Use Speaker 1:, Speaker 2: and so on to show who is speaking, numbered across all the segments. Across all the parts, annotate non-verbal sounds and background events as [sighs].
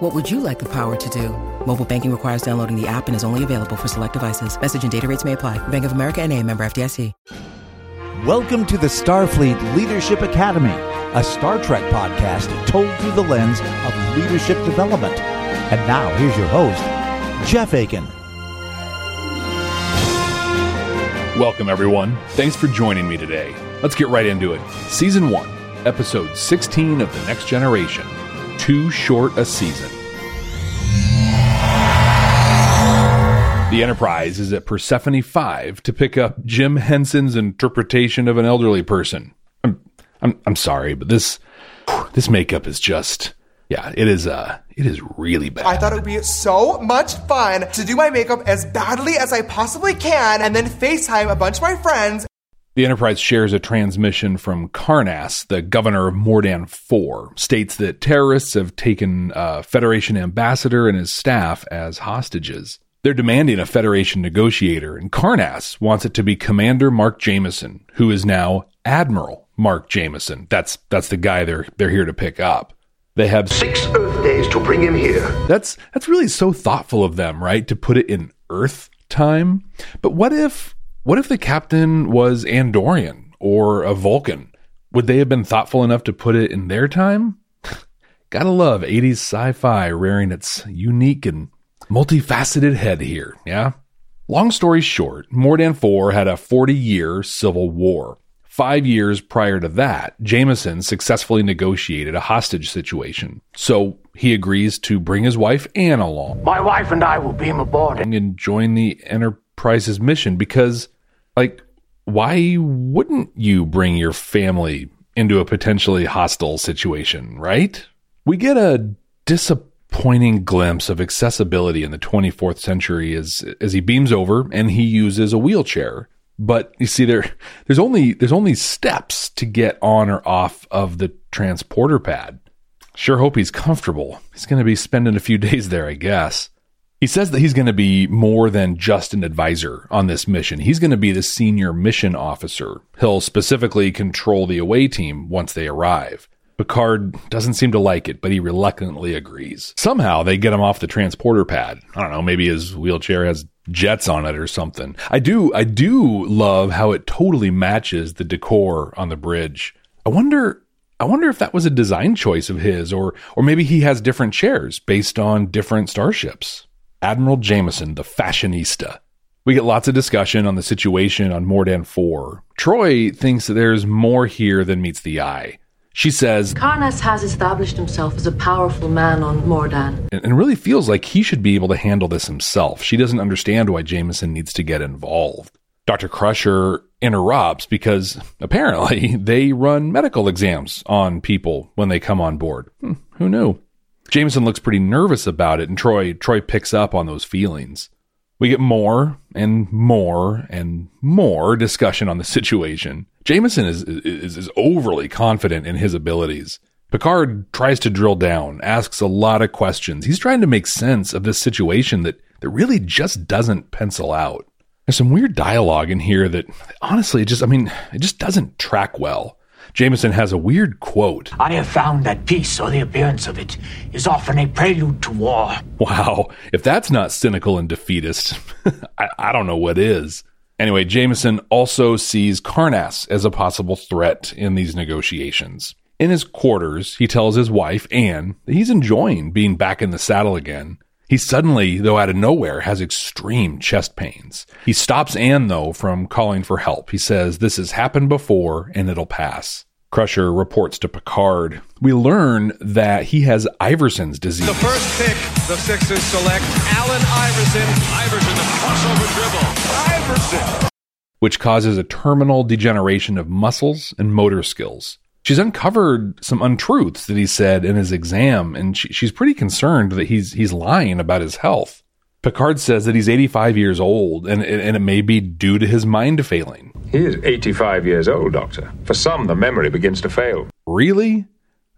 Speaker 1: What would you like the power to do? Mobile banking requires downloading the app and is only available for select devices. Message and data rates may apply. Bank of America and a member FDIC.
Speaker 2: Welcome to the Starfleet Leadership Academy, a Star Trek podcast told through the lens of leadership development. And now here's your host, Jeff Akin.
Speaker 3: Welcome, everyone. Thanks for joining me today. Let's get right into it. Season 1, Episode 16 of The Next Generation Too Short a Season. The Enterprise is at Persephone 5 to pick up Jim Henson's interpretation of an elderly person. I'm, I'm, I'm sorry, but this this makeup is just yeah, it is uh it is really bad.
Speaker 4: I thought it would be so much fun to do my makeup as badly as I possibly can and then FaceTime a bunch of my friends.
Speaker 3: The Enterprise shares a transmission from Karnas, the governor of Mordan 4, states that terrorists have taken a Federation ambassador and his staff as hostages. They're demanding a Federation negotiator, and Karnas wants it to be Commander Mark Jameson, who is now Admiral Mark Jameson. That's that's the guy they're they're here to pick up. They have
Speaker 5: six Earth days to bring him here.
Speaker 3: That's that's really so thoughtful of them, right? To put it in Earth time. But what if what if the captain was Andorian or a Vulcan? Would they have been thoughtful enough to put it in their time? [laughs] Gotta love 80s sci fi rearing its unique and multifaceted head here, yeah? Long story short, Mordan 4 had a 40 year civil war. Five years prior to that, Jameson successfully negotiated a hostage situation. So he agrees to bring his wife Anne along.
Speaker 5: My wife and I will beam aboard.
Speaker 3: And join the Enterprise's mission because, like, why wouldn't you bring your family into a potentially hostile situation, right? We get a disappointing glimpse of accessibility in the 24th century as as he beams over and he uses a wheelchair. But you see there there's only there's only steps to get on or off of the transporter pad. Sure hope he's comfortable. He's going to be spending a few [laughs] days there, I guess. He says that he's going to be more than just an advisor on this mission. He's going to be the senior mission officer. He'll specifically control the away team once they arrive. Picard doesn't seem to like it, but he reluctantly agrees. Somehow they get him off the transporter pad. I don't know, maybe his wheelchair has jets on it or something. I do I do love how it totally matches the decor on the bridge. I wonder I wonder if that was a design choice of his or or maybe he has different chairs based on different starships. Admiral Jameson, the fashionista. We get lots of discussion on the situation on Mordan 4. Troi thinks that there's more here than meets the eye. She says,
Speaker 6: Karnas has established himself as a powerful man on Mordan.
Speaker 3: And really feels like he should be able to handle this himself. She doesn't understand why Jameson needs to get involved. Dr. Crusher interrupts because apparently [laughs] they run medical exams on people when they come on board. Hmm, who knew? Jameson looks pretty nervous about it, and Troy Troi picks up on those feelings. We get more and more and more discussion on the situation. Jameson is, is, is overly confident in his abilities. Picard tries to drill down, asks a lot of questions. He's trying to make sense of this situation that, that really just doesn't pencil out. There's some weird dialogue in here that honestly, just, I mean, it just doesn't track well. Jameson has a weird quote.
Speaker 5: I have found that peace, or the appearance of it, is often a prelude to war.
Speaker 3: Wow. If that's not cynical and defeatist, [laughs] I, I don't know what is. Anyway, Jameson also sees Karnas as a possible threat in these negotiations. In his quarters, he tells his wife, Anne, that he's enjoying being back in the saddle again. He suddenly, though out of nowhere, has extreme chest pains. He stops Anne, though, from calling for help. He says, This has happened before and it'll pass. Crusher reports to Picard. We learn that he has Iverson's disease.
Speaker 7: The first pick, the Sixers select Allen Iverson. Iverson, the crossover dribble. Iverson.
Speaker 3: Which causes a terminal degeneration of muscles and motor skills. She's uncovered some untruths that he said in his exam, and she, she's pretty concerned that he's he's lying about his health. Picard says that he's 85 years old, and, and it may be due to his mind failing.
Speaker 8: He is 85 years old, Doctor. For some, the memory begins to fail.
Speaker 3: Really?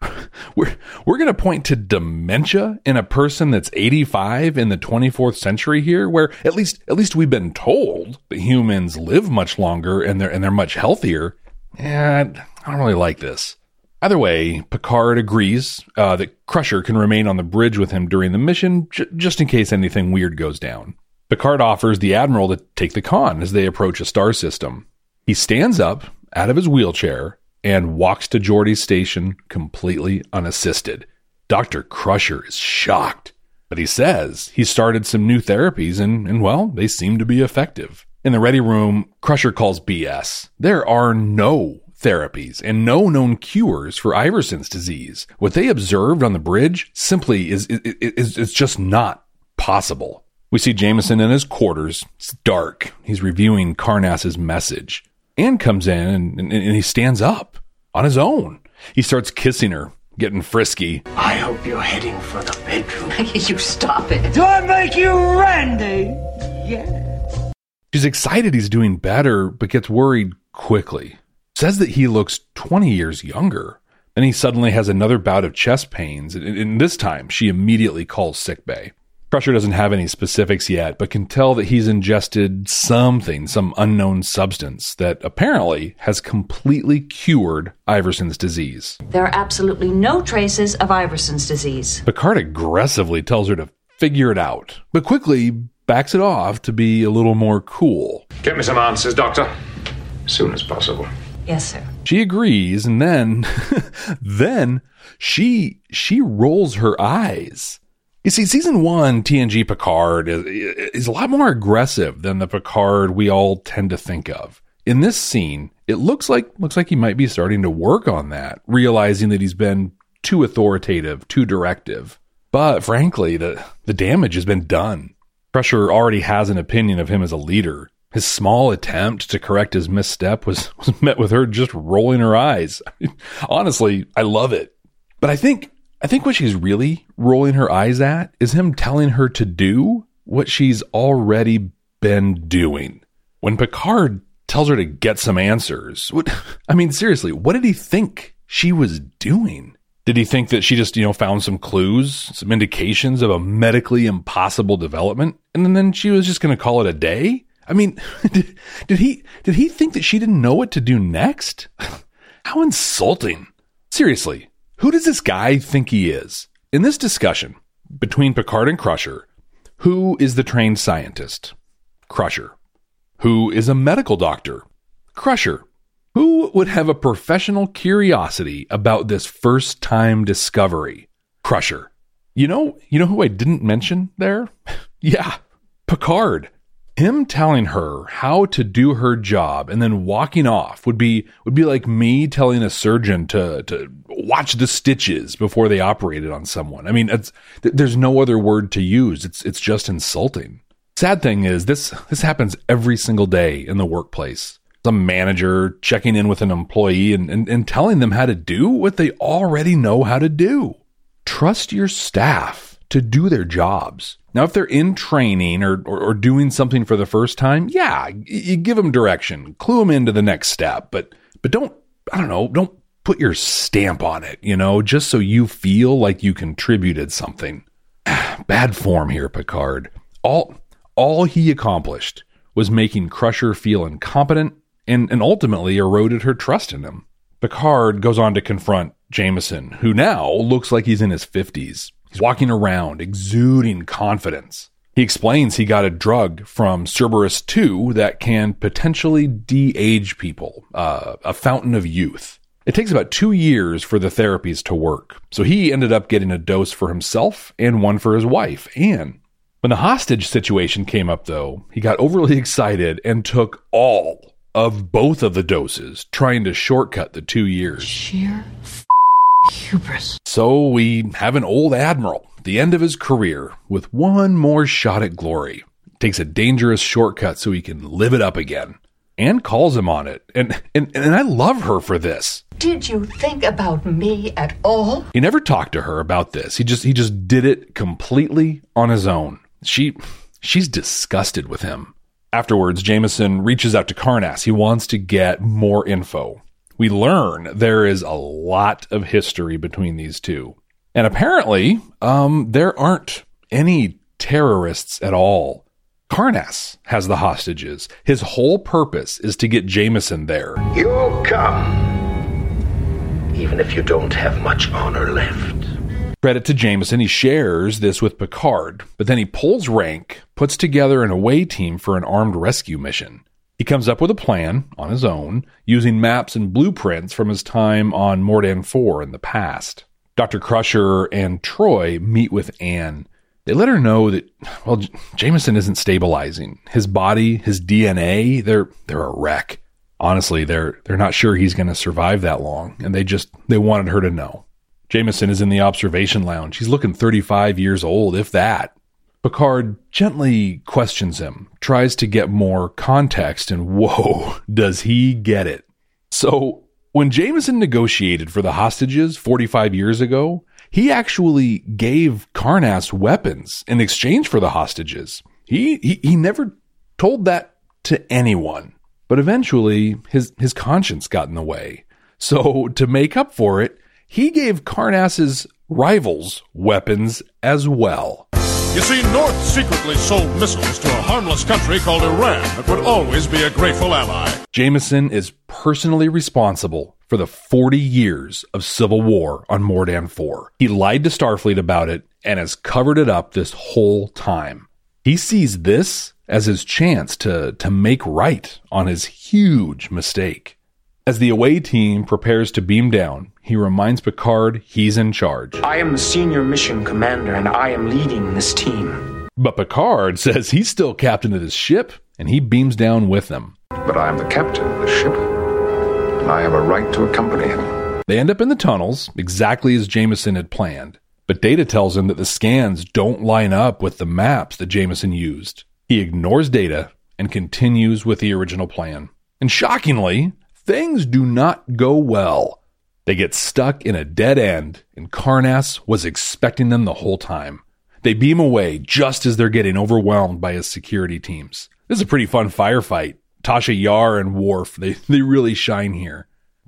Speaker 3: [laughs] We're, we're going to point to dementia in a person that's 85 in the 24th century here, where at least at least we've been told that humans live much longer and they're and they're much healthier. And I don't really like this. Either way, Picard agrees uh, that Crusher can remain on the bridge with him during the mission, j- just in case anything weird goes down. Picard offers the Admiral to take the con as they approach a star system. He stands up out of his wheelchair and walks to Geordi's station completely unassisted. Dr. Crusher is shocked, but he says he started some new therapies and, and well, they seem to be effective. In the ready room, Crusher calls BS. There are no therapies and no known cures for Iverson's disease. What they observed on the bridge simply is, is, is, is just not possible. We see Jameson in his quarters. It's dark. He's reviewing Karnas's message. Anne comes in and, and, and he stands up on his own. He starts kissing her, getting frisky.
Speaker 5: I hope you're heading for the bedroom. [laughs]
Speaker 6: you stop it.
Speaker 5: Do I make you Randy? Yeah.
Speaker 3: She's excited he's doing better, but gets worried quickly. Says that he looks 20 years younger. Then he suddenly has another bout of chest pains, and, and this time she immediately calls sickbay. Crusher doesn't have any specifics yet, but can tell that he's ingested something, some unknown substance that apparently has completely cured Iverson's disease.
Speaker 9: There are absolutely no traces of Iverson's disease.
Speaker 3: Picard aggressively tells her to figure it out, but quickly backs it off to be a little more cool.
Speaker 8: Get me some answers, Doctor. As soon as possible.
Speaker 9: Yes, sir.
Speaker 3: She agrees, and then, [laughs] then she she rolls her eyes. You see, season one TNG Picard is, is a lot more aggressive than the Picard we all tend to think of. In this scene, it looks like looks like he might be starting to work on that, realizing that he's been too authoritative, too directive. But frankly, the the damage has been done. Crusher already has an opinion of him as a leader. His small attempt to correct his misstep was, [laughs] was met with her just rolling her eyes. [laughs] Honestly, I love it. But I think I think what she's really rolling her eyes at is him telling her to do what she's already been doing. When Picard tells her to get some answers, what [laughs] I mean seriously, what did he think she was doing? Did he think that she just, you know, found some clues, some indications of a medically impossible development and then she was just going to call it a day? I mean, [laughs] did, did he did he think that she didn't know what to do next? [laughs] How insulting. Seriously, who does this guy think he is? In this discussion between Picard and Crusher, who is the trained scientist? Crusher. Who is a medical doctor? Crusher. Who would have a professional curiosity about this first time discovery? Crusher. You know, you know who I didn't mention there? [laughs] yeah, Picard. Him telling her how to do her job and then walking off would be would be like me telling a surgeon to to watch the stitches before they operated on someone. I mean, it's, there's no other word to use. It's it's just insulting. Sad thing is this this happens every single day in the workplace. Some manager checking in with an employee and, and, and telling them how to do what they already know how to do. Trust your staff to do their jobs. Now, if they're in training or, or, or, doing something for the first time, yeah, you give them direction, clue them into the next step, but, but don't, I don't know, don't put your stamp on it, you know, just so you feel like you contributed something. [sighs] Bad form here, Picard. All, all he accomplished was making Crusher feel incompetent and, and ultimately eroded her trust in him. Picard goes on to confront Jameson, who now looks like he's in his 50s. He's walking around, exuding confidence. He explains he got a drug from Cerberus 2 that can potentially de age people, uh, a fountain of youth. It takes about two years for the therapies to work, so he ended up getting a dose for himself and one for his wife, Anne. When the hostage situation came up, though, he got overly [laughs] excited and took all of both of the doses, trying to shortcut the two years.
Speaker 6: Sheer hubris.
Speaker 3: So we have an old admiral, the end of his career, with one more shot at glory. Takes a dangerous shortcut so he can live it up again. And calls him on it. And, and, and I love her for this.
Speaker 10: Did you think about me at all?
Speaker 3: He never talked to her about this. He just he just did it completely on his own. She she's disgusted with him. Afterwards, Jameson reaches out to Karnas. He wants to get more info. We learn there is a lot of history between these two. And apparently, um, there aren't any terrorists at all. Karnas has the hostages. His whole purpose is to get Jameson there.
Speaker 11: You'll come, even if you don't have much honor left.
Speaker 3: Credit to Jameson, he shares this with Picard, but then he pulls rank, puts together an away team for an armed rescue mission. He comes up with a plan on his own, using maps and blueprints from his time on Mordan 4 in the past. Dr. Crusher and Troi meet with Anne. They let her know that, well, Jameson isn't stabilizing. His body, his DNA, they're, they're a wreck. Honestly, they're, they're not sure he's going to survive that long, and they just, they wanted her to know. Jameson is in the observation lounge. He's looking 35 years old, if that. Picard gently questions him, tries to get more context, and [laughs] whoa, does he get it. So, when Jameson negotiated for the hostages 45 years ago, he actually gave Karnas weapons in exchange for the hostages. He, he, he never told that to anyone. But eventually, his, his conscience got in the way. So, to make up for it, he gave Karnas's rivals weapons as well.
Speaker 12: You see, North secretly sold missiles to a harmless country called Iran that would always be a grateful ally.
Speaker 3: Jameson is personally responsible for the 40 years of civil war on Mordan 4. He lied to Starfleet about it and has covered it up this whole time. He sees this as his chance to, to make right on his huge mistake. As the away team prepares to beam down, he reminds Picard he's in charge.
Speaker 13: I am the senior mission commander and I am leading this team.
Speaker 3: But Picard says he's still captain of this ship and he beams down with them.
Speaker 8: But I am the captain of the ship, and I have a right to accompany him.
Speaker 3: They end up in the tunnels, exactly as Jameson had planned. But Data tells him that the scans don't line up with the maps that Jameson used. He ignores Data and continues with the original plan. And shockingly, things do not go well. They get stuck in a dead end, and Karnas was expecting them the whole time. They beam away just as they're getting overwhelmed by his security teams. This is a pretty fun firefight. Tasha Yar and Worf, they, [laughs] they really shine here.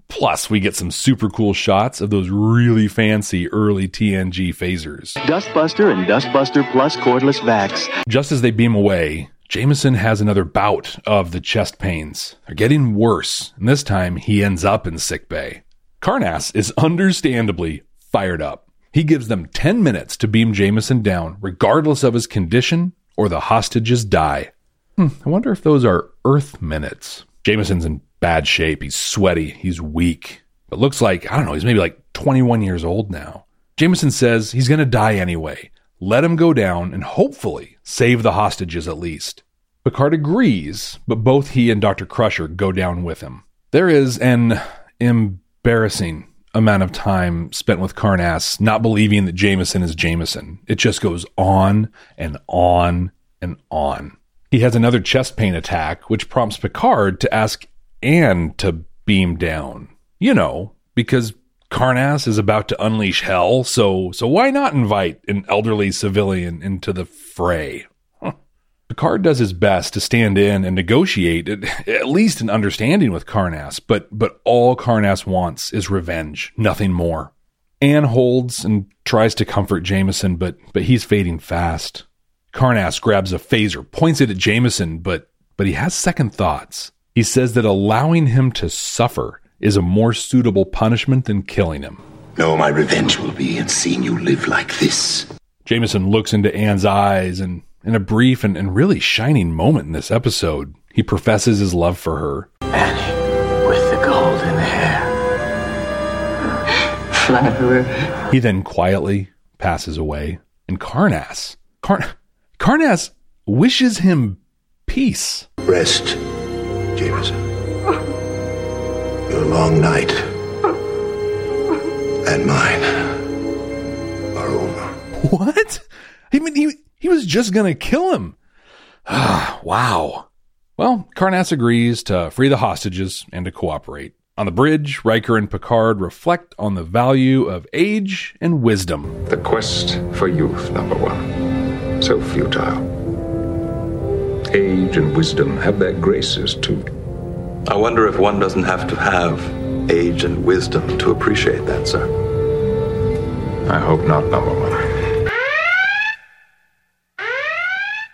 Speaker 3: Plus, we get some super cool shots of those really fancy early TNG phasers.
Speaker 14: Dustbuster and Dustbuster Plus cordless vacs.
Speaker 3: Just as they beam away, Jameson has another bout of the chest pains. They're getting worse, and this time he ends up in sickbay. Karnas is understandably fired up. He gives them 10 minutes to beam Jameson down, regardless of his condition, or the hostages die. Hmm, I wonder if those are Earth minutes. Jameson's in bad shape. He's sweaty. He's weak. It looks like, I don't know, he's maybe like 21 years old now. Jameson says he's going to die anyway. Let him go down and hopefully save the hostages at least. Picard agrees, but both he and Dr. Crusher go down with him. There is an embarrassing amount of time spent with Karnas not believing that Jameson is Jameson. It just goes on and on and on. He has another chest pain attack, which prompts Picard to ask Anne to beam down. You know, because Karnas is about to unleash hell, so so why not invite an elderly civilian into the fray? Huh. Picard does his best to stand in and negotiate at least an understanding with Karnas, but but all Karnas wants is revenge, nothing more. Anne holds and tries to comfort Jameson, but but he's fading fast. Karnas grabs a phaser, points it at Jameson, but but he has second thoughts. He says that allowing him to suffer is a more suitable punishment than killing him.
Speaker 11: No, my revenge will be in seeing you live like this.
Speaker 3: Jameson looks into Anne's eyes, and in a brief and, and really shining moment in this episode, he professes his love for her.
Speaker 13: Annie, with the golden hair. Flower.
Speaker 3: He then quietly passes away, and Karnas, Car- Karnas wishes him peace.
Speaker 11: Rest, Jameson. [laughs] Your long night and mine are over.
Speaker 3: What? I mean, he, he was just going to kill him. [sighs] wow. Well, Karnas agrees to free the hostages and to cooperate. On the bridge, Riker and Picard reflect on the value of age and wisdom.
Speaker 8: The quest for youth, number one. So futile. Age and wisdom have their graces, too.
Speaker 15: I wonder if one doesn't have to have age and wisdom to appreciate that, sir.
Speaker 8: I hope not, number one.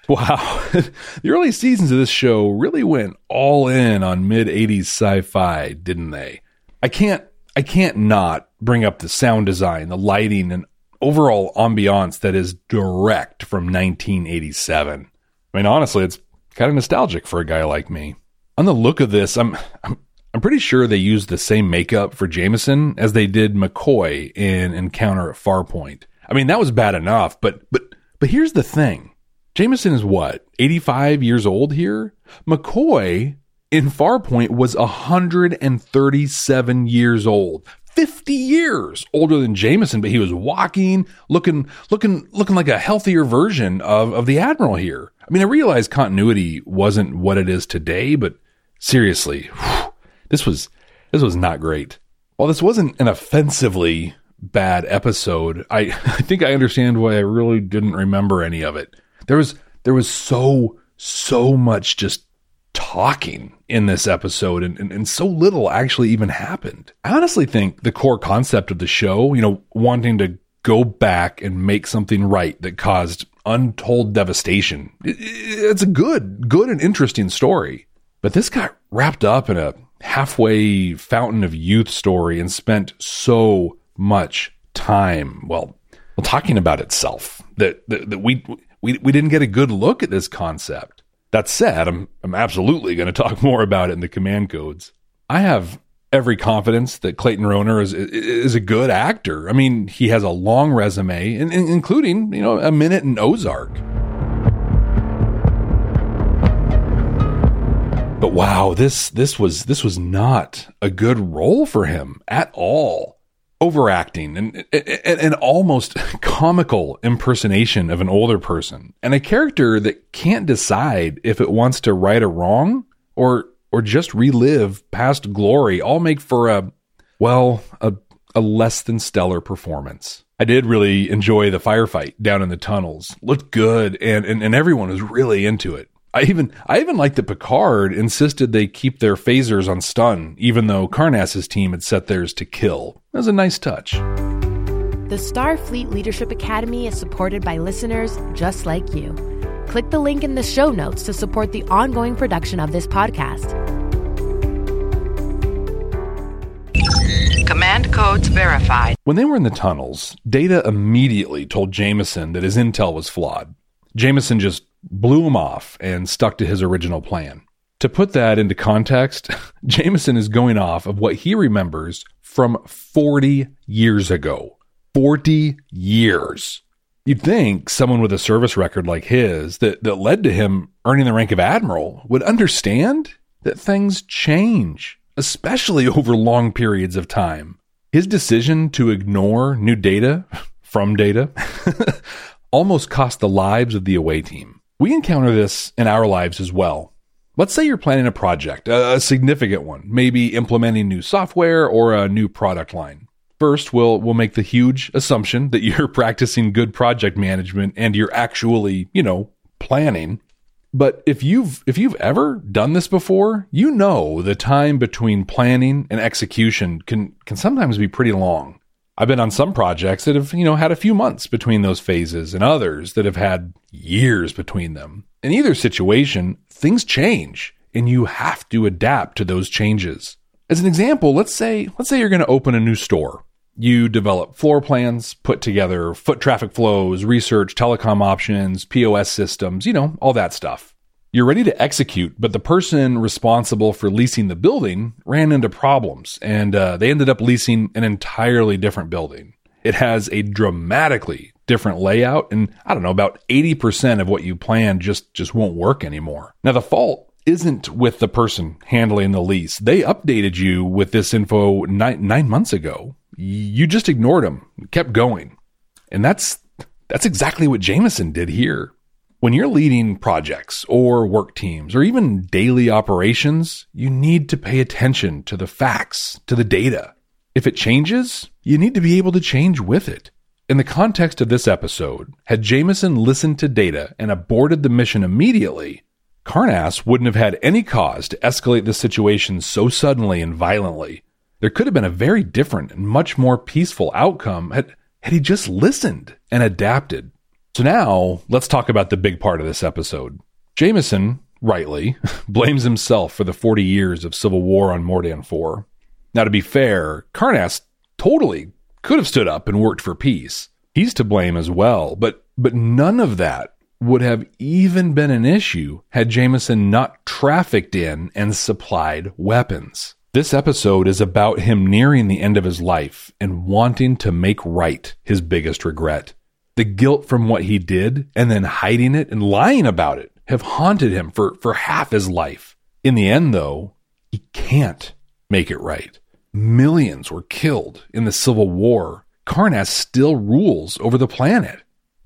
Speaker 3: Wow. [laughs] the early seasons of this show really went all in on mid 80s sci-fi, didn't they? I can't I can't not bring up the sound design, the lighting and overall ambiance that is direct from 1987. I mean, honestly, it's kind of nostalgic for a guy like me. On the look of this, I'm I'm I'm pretty sure they used the same makeup for Jameson as they did McCoy in Encounter at Farpoint. I mean, that was bad enough, but but but here's the thing. Jameson is what, 85 years old here? McCoy in Farpoint was 137 years old. 50 years older than Jameson, but he was walking, looking, looking, looking like a healthier version of, of the Admiral here. I mean, I realize continuity wasn't what it is today, but seriously, whew, this was, this was not great. While this wasn't an offensively bad episode, I, [laughs] I think I understand why I really didn't remember any of it. There was there was so so much just talking in this episode and, and, and, so little actually even happened. I honestly think the core concept of the show, you know, wanting to go back and make something right that caused untold devastation, it, it's a good, good and interesting story. But this got wrapped up in a halfway fountain of youth story and spent so much time, well, talking about itself that, that, that we we, we didn't get a good look at this concept. That said, I'm, I'm absolutely going to talk [laughs] more about it in the command codes. I have every confidence that Clayton Rohner is, is a good actor. I mean, he has a long resume, including, you know, a minute in Ozark. But wow, this this was this was not a good role for him at all. Overacting and, an almost [laughs] comical impersonation of an older person and a character that can't decide if it wants to right a wrong or or just relive past glory all make for a well a, a less than stellar performance. I did really enjoy the firefight down in the tunnels. Looked good and, and, and everyone was really into it I even I even like that Picard insisted they keep their phasers on stun, even though Karnas's team had set theirs to kill. That was a nice touch.
Speaker 16: The Starfleet Leadership Academy is supported by listeners just like you. Click the link in the show notes to support the ongoing production of this podcast.
Speaker 17: Command codes verified.
Speaker 3: When they were in the tunnels, Data immediately told Jameson that his intel was flawed. Jameson just blew him off and stuck to his original plan. To put that into context, [laughs] Jameson is going off of what he remembers from 40 years ago. 40 years. You'd think someone with a service record like his that, that led to him earning the rank of admiral would understand that things change, especially [laughs] over long periods of time. His decision to ignore new data [laughs] from data almost cost the lives of the away team. We encounter this in our lives as well. Let's say you're planning a project, a significant one, maybe implementing new software or a new product line. First, we'll we'll make the huge assumption that you're [laughs] practicing good project management and you're actually, you know, planning. But if you've if you've ever done this before, you know the time between planning and execution can can sometimes be pretty long. I've been on some projects that have, you know, had a few months between those phases and others that have had years between them. In either situation, things change and you have to adapt to those changes. As an example, let's say, let's say you're going to open a new store. You develop floor plans, put together foot traffic flows, research telecom options, POS systems, you know, all that stuff. You're ready to execute, but the person responsible for leasing the building ran into problems and uh, they ended up leasing an entirely different building. It has a dramatically different layout, and I don't know, about 80% of what you planned just, just won't work anymore. Now, the fault isn't with the person handling the lease. They updated you with this info nine, nine months ago. You just ignored them, kept going. And that's, that's exactly what Jameson did here. When you're leading projects or work teams or even daily operations, you need to pay attention to the facts, to the data. If it changes, you need to be able to change with it. In the context of this episode, had Jameson listened to data and aborted the mission immediately, Karnas wouldn't have had any cause to escalate the situation so suddenly and violently. There could have been a very different and much more peaceful outcome had, had he just listened and adapted. So now let's talk about the big part of this episode. Jameson, rightly, [laughs] blames himself for the 40 years of civil war on Mordan 4. Now, to be fair, Karnas totally could have stood up and worked for peace. He's to blame as well, but but none of that would have even been an issue had Jameson not trafficked in and supplied weapons. This episode is about him nearing the end of his life and wanting to make right his biggest regret. The guilt from what he did and then hiding it and lying about it have haunted him for, for half his life. In the end, though, he can't make it right. Millions were killed in the Civil War. Karnas still rules over the planet.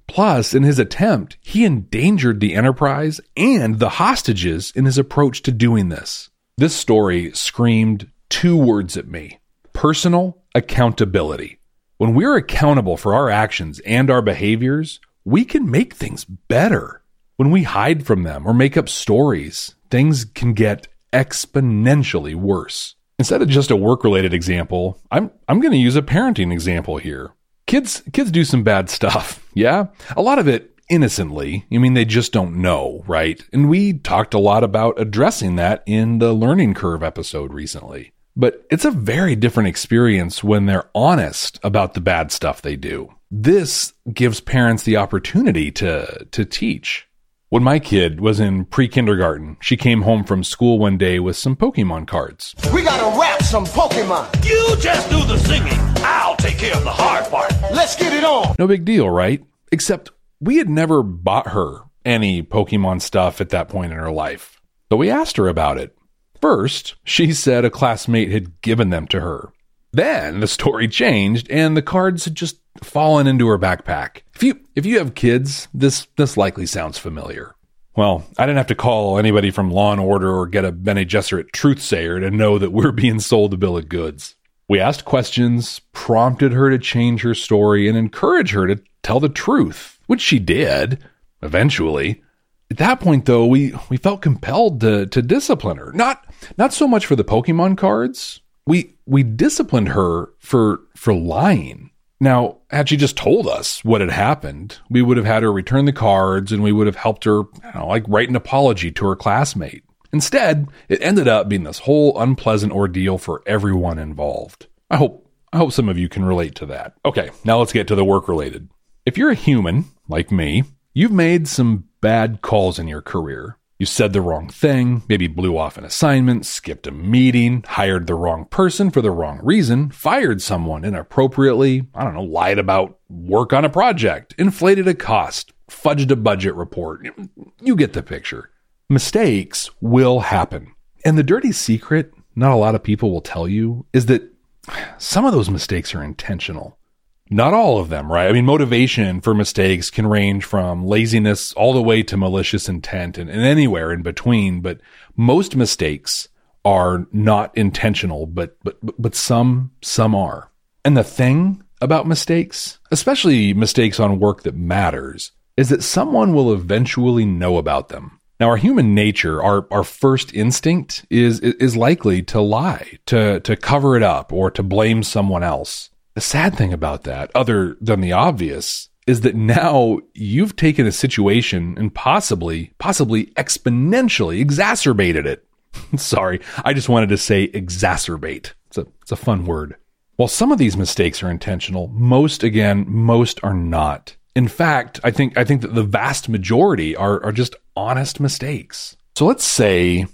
Speaker 3: Plus, in his attempt, he endangered the Enterprise and the hostages in his approach to doing this. This story screamed two words at me personal accountability. When we're accountable for our actions and our behaviors, we can make things better. When we hide from them or make up stories, things can get exponentially worse. Instead of just a work-related example, I'm I'm going to use a parenting example here. Kids kids do some bad stuff. [laughs] Yeah? A lot of it innocently. I mean, they just don't know, right? And we talked a lot about addressing that in the learning curve episode recently. But it's a very different experience when they're honest about the bad stuff they do. This gives parents the opportunity to, to teach. When my kid was in pre kindergarten, she came home from school one day with some Pokemon cards.
Speaker 18: We gotta wrap some Pokemon.
Speaker 19: You just do the singing. I'll take care of the hard part.
Speaker 18: Let's get it on.
Speaker 3: No big deal, right? Except we had never bought her any Pokemon stuff at that point in her life. So we asked her about it. First, she said a classmate had given them to her. Then the story changed and the cards had just fallen into her backpack. If you if you have kids, this this likely sounds familiar. Well, I didn't have to call anybody from Law and Order or get a Bene Gesserit truth sayer to know that we're [laughs] being sold a bill of goods. We asked questions, prompted her to change her story, and encouraged her to tell the truth, which she did eventually. At that point, though, we, we felt compelled to, to discipline her. Not, not so much for the Pokemon cards. We, we disciplined her for, for lying. Now, had she just told us what had happened, we would have had her return the cards and we would have helped her, know, like write an apology to her classmate. Instead, it ended up being this whole unpleasant ordeal for everyone involved. I hope, I hope some of you can relate to that. Okay, now let's get to the work related. If you're a human, like me, you've made some bad calls in your career. You said the wrong thing, maybe blew off an assignment, skipped a meeting, hired the wrong person for the wrong reason, fired someone inappropriately, I don't know, lied about work on a project, inflated a cost, fudged a budget report. You get the picture. Mistakes will happen. And the dirty secret, not a lot of people will tell you, is that [sighs] some of those mistakes are intentional. Not all of them, right? I mean, motivation for mistakes can range from laziness all the way to malicious intent and, and anywhere in between. But most mistakes are not intentional, but, but, but some, some are. And the thing about mistakes, especially mistakes on work that matters, is that someone will eventually know about them. Now, our human nature, our, our first instinct is, is likely to lie, to, to cover it up or to blame someone else. The sad thing about that, other than the obvious, is that now you've taken a situation and possibly, possibly exponentially exacerbated it. [laughs] Sorry, I just wanted to say exacerbate. It's a, it's a fun word. While some of these mistakes are intentional, most again, most are not. In fact, I think I think that the vast majority are, are just honest mistakes. So let's say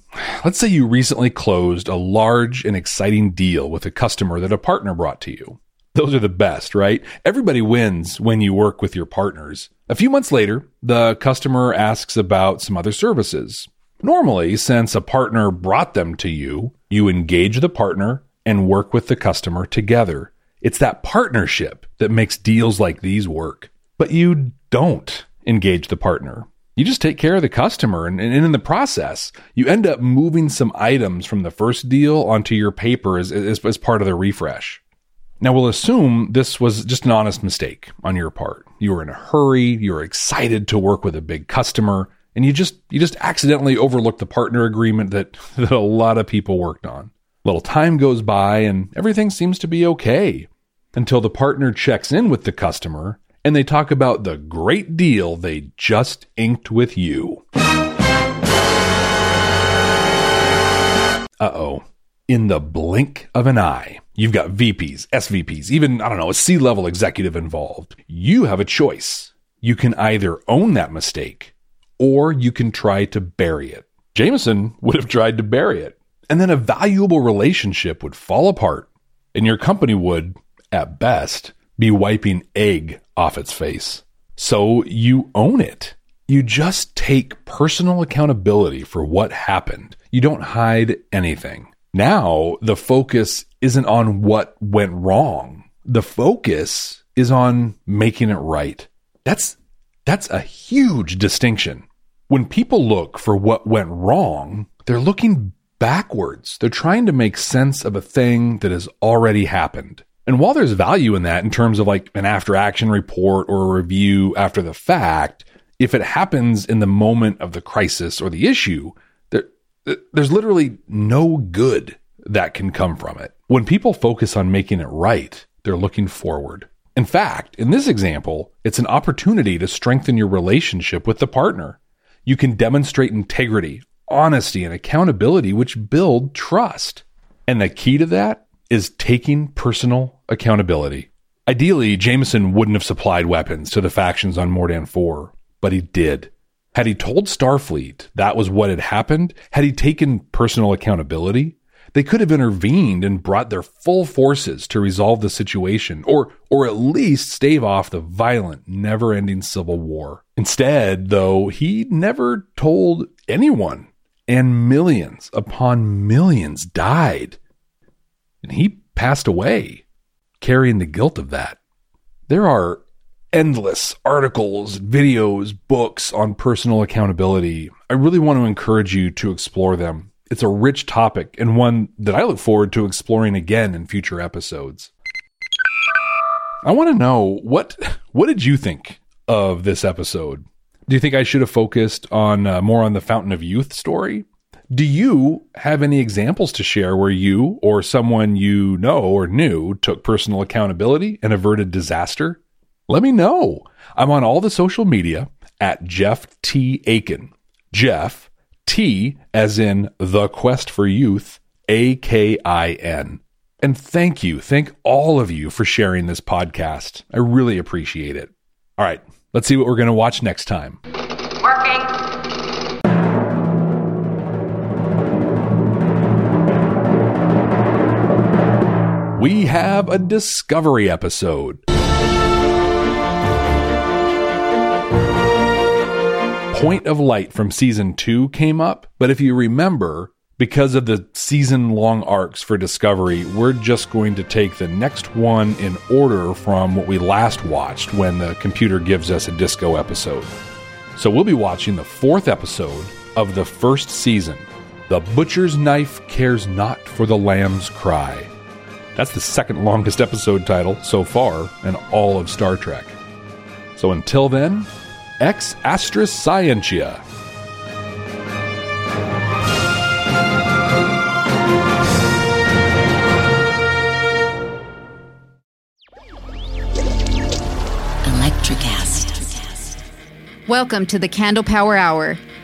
Speaker 3: let's say you recently closed a large and exciting deal with a customer that a partner brought to you. Those are the best, right? Everybody wins when you work with your partners. A few months later, the customer asks about some other services. Normally, since a partner brought them to you, you engage the partner and work with the customer together. It's that partnership that makes deals like these work. But you don't engage the partner. You just take care of the customer. And, in the process, you end up moving some items from the first deal onto your paper as, as, as part of the refresh. Now we'll assume this was just an honest mistake on your part. You were in a hurry, you were excited to work with a big customer, and you just you just accidentally overlooked the partner agreement that, [laughs] that a lot of people worked on. A little time goes by and everything seems to be okay until the partner checks in with the customer and they talk about the great deal they just inked with you. Uh oh. In the blink of an eye, you've got VPs, SVPs, even, I don't know, a C level executive involved. You have a choice. You can either own that mistake or you can try to bury it. Jameson would have tried to bury it. And then a valuable relationship would fall apart, and your company would, at best, be wiping egg off its face. So you own it. You just take personal accountability for what happened. You don't hide anything. Now the focus isn't on what went wrong. The focus is on making it right. That's that's a huge distinction. When people look for what went wrong, they're looking backwards. They're trying to make sense of a thing that has already happened. And while there's value in that in terms of like an after action report or a review after the fact, if it happens in the moment of the crisis or the issue, there's literally no good that can come from it. When people focus on making it right, they're looking forward. In fact, in this example, it's an opportunity to strengthen your relationship with the partner. You can demonstrate integrity, honesty, and accountability, which build trust. And the key to that is taking personal accountability. Ideally, Jameson wouldn't have supplied weapons to the factions on Mordan 4, but he did. Had he told Starfleet that was what had happened, had he taken personal accountability, they could have intervened and brought their full forces to resolve the situation or or at least stave off the violent, never-ending civil war. Instead, though, he never told anyone, and millions upon millions died. And he passed away carrying the guilt of that. There are endless articles, videos, books on personal accountability. I really want to encourage you to explore them. It's a rich topic and one that I look forward to exploring again in future episodes. I want to know what what did you think of this episode? Do you think I should have focused on uh, more on the Fountain of Youth story? Do you have any examples to share where you or someone you know or knew took personal accountability and averted disaster? Let me know. I'm on all the social media at Jeff T. Akin. Jeff T as in the quest for youth, A K I N. And thank you. Thank all of you for sharing this podcast. I really appreciate it. All right, let's see what we're going to watch next time.
Speaker 17: Working.
Speaker 3: We have a discovery episode. Point of Light from season two came up, but if you remember, because of the season long arcs for Discovery, we're just going to take the next one in order from what we last watched when the computer gives us a disco episode. So we'll be watching the fourth episode of the first season The Butcher's Knife Cares Not for the Lamb's Cry. That's the second longest episode title so far in all of Star Trek. So until then, Ex Astris Scientia.
Speaker 20: Welcome to the Candle Power Hour.